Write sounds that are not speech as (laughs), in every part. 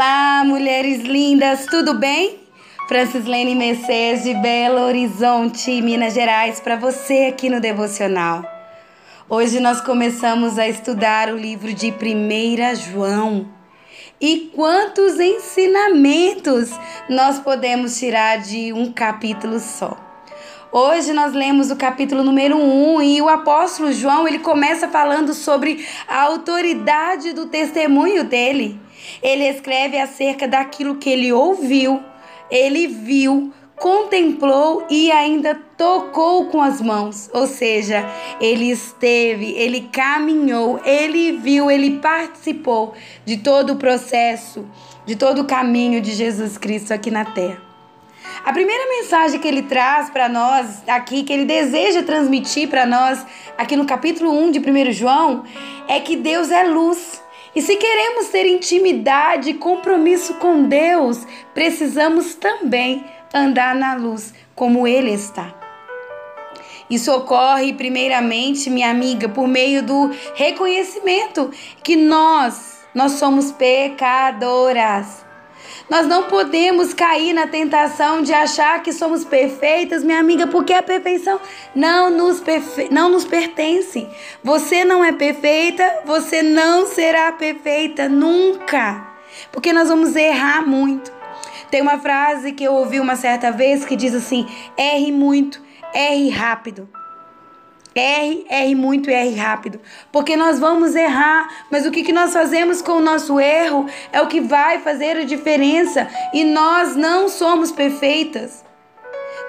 Olá, mulheres lindas, tudo bem? Francislene Mercedes de Belo Horizonte, Minas Gerais, para você aqui no Devocional. Hoje nós começamos a estudar o livro de 1 João. E quantos ensinamentos nós podemos tirar de um capítulo só? Hoje nós lemos o capítulo número 1 e o apóstolo João, ele começa falando sobre a autoridade do testemunho dele. Ele escreve acerca daquilo que ele ouviu, ele viu, contemplou e ainda tocou com as mãos. Ou seja, ele esteve, ele caminhou, ele viu, ele participou de todo o processo, de todo o caminho de Jesus Cristo aqui na terra. A primeira mensagem que ele traz para nós aqui, que ele deseja transmitir para nós aqui no capítulo 1 de 1 João, é que Deus é luz. E se queremos ter intimidade e compromisso com Deus, precisamos também andar na luz como Ele está. Isso ocorre, primeiramente, minha amiga, por meio do reconhecimento que nós, nós somos pecadoras. Nós não podemos cair na tentação de achar que somos perfeitas, minha amiga, porque a perfeição não nos, perfe... não nos pertence. Você não é perfeita, você não será perfeita nunca. Porque nós vamos errar muito. Tem uma frase que eu ouvi uma certa vez que diz assim: erre muito, erre rápido. R, R muito e R rápido. Porque nós vamos errar, mas o que, que nós fazemos com o nosso erro é o que vai fazer a diferença. E nós não somos perfeitas.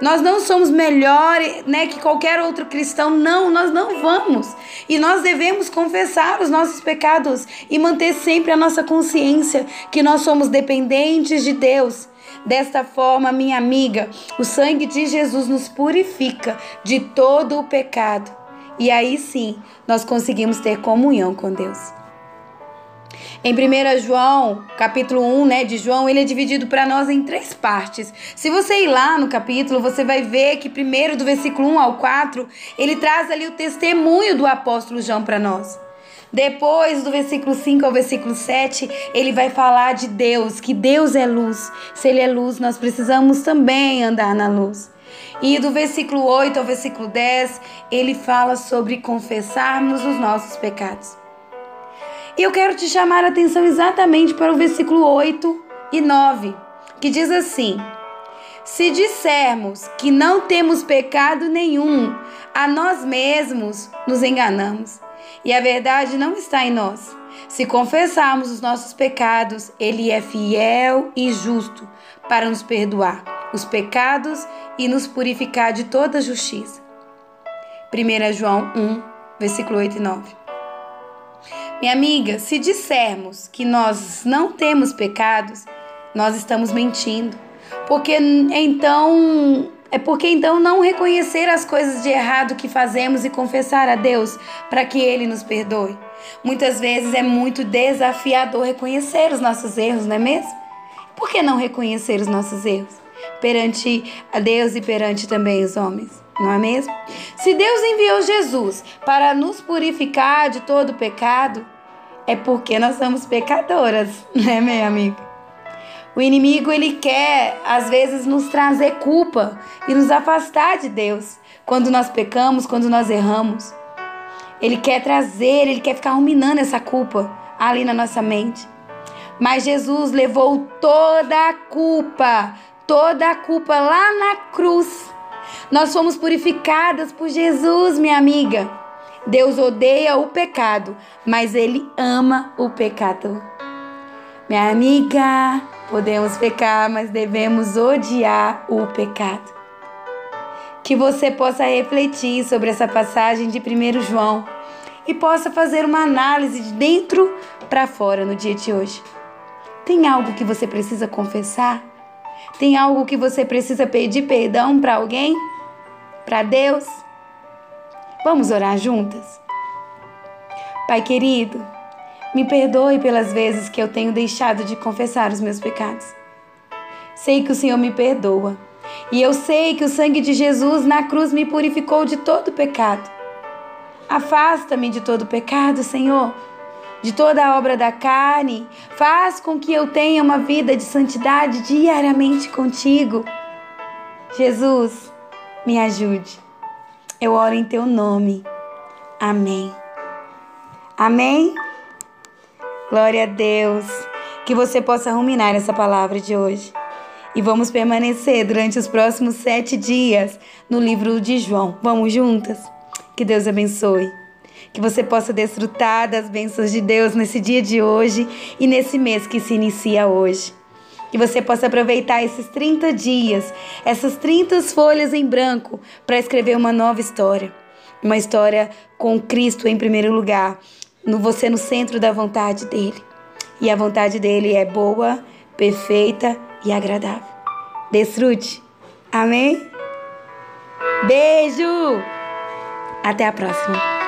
Nós não somos melhores né, que qualquer outro cristão. Não, nós não vamos. E nós devemos confessar os nossos pecados e manter sempre a nossa consciência que nós somos dependentes de Deus. Desta forma, minha amiga, o sangue de Jesus nos purifica de todo o pecado. E aí sim, nós conseguimos ter comunhão com Deus. Em 1 João, capítulo 1, né, de João, ele é dividido para nós em três partes. Se você ir lá no capítulo, você vai ver que primeiro do versículo 1 ao 4, ele traz ali o testemunho do apóstolo João para nós. Depois, do versículo 5 ao versículo 7, ele vai falar de Deus, que Deus é luz. Se ele é luz, nós precisamos também andar na luz. E do versículo 8 ao versículo 10, ele fala sobre confessarmos os nossos pecados. E eu quero te chamar a atenção exatamente para o versículo 8 e 9, que diz assim: Se dissermos que não temos pecado nenhum, a nós mesmos nos enganamos, e a verdade não está em nós. Se confessarmos os nossos pecados, Ele é fiel e justo para nos perdoar os pecados e nos purificar de toda justiça. 1 João 1, versículo 8 e 9. Minha amiga, se dissermos que nós não temos pecados, nós estamos mentindo. Porque então é porque então não reconhecer as coisas de errado que fazemos e confessar a Deus para que ele nos perdoe. Muitas vezes é muito desafiador reconhecer os nossos erros, não é mesmo? Por que não reconhecer os nossos erros? perante a Deus e perante também os homens, não é mesmo? Se Deus enviou Jesus para nos purificar de todo pecado, é porque nós somos pecadoras, (laughs) né, minha amiga? O inimigo ele quer às vezes nos trazer culpa e nos afastar de Deus quando nós pecamos, quando nós erramos. Ele quer trazer, ele quer ficar ruminando essa culpa ali na nossa mente. Mas Jesus levou toda a culpa toda a culpa lá na cruz. Nós fomos purificadas por Jesus, minha amiga. Deus odeia o pecado, mas Ele ama o pecador. Minha amiga, podemos pecar, mas devemos odiar o pecado. Que você possa refletir sobre essa passagem de 1 João e possa fazer uma análise de dentro para fora no dia de hoje. Tem algo que você precisa confessar? Tem algo que você precisa pedir perdão para alguém? Para Deus? Vamos orar juntas? Pai querido, me perdoe pelas vezes que eu tenho deixado de confessar os meus pecados. Sei que o Senhor me perdoa. E eu sei que o sangue de Jesus na cruz me purificou de todo pecado. Afasta-me de todo pecado, Senhor. De toda a obra da carne. Faz com que eu tenha uma vida de santidade diariamente contigo. Jesus, me ajude. Eu oro em teu nome. Amém. Amém. Glória a Deus. Que você possa ruminar essa palavra de hoje. E vamos permanecer durante os próximos sete dias no livro de João. Vamos juntas? Que Deus abençoe. Que você possa desfrutar das bênçãos de Deus nesse dia de hoje e nesse mês que se inicia hoje. Que você possa aproveitar esses 30 dias, essas 30 folhas em branco, para escrever uma nova história. Uma história com Cristo em primeiro lugar, você no centro da vontade dele. E a vontade dele é boa, perfeita e agradável. Desfrute. Amém? Beijo! Até a próxima.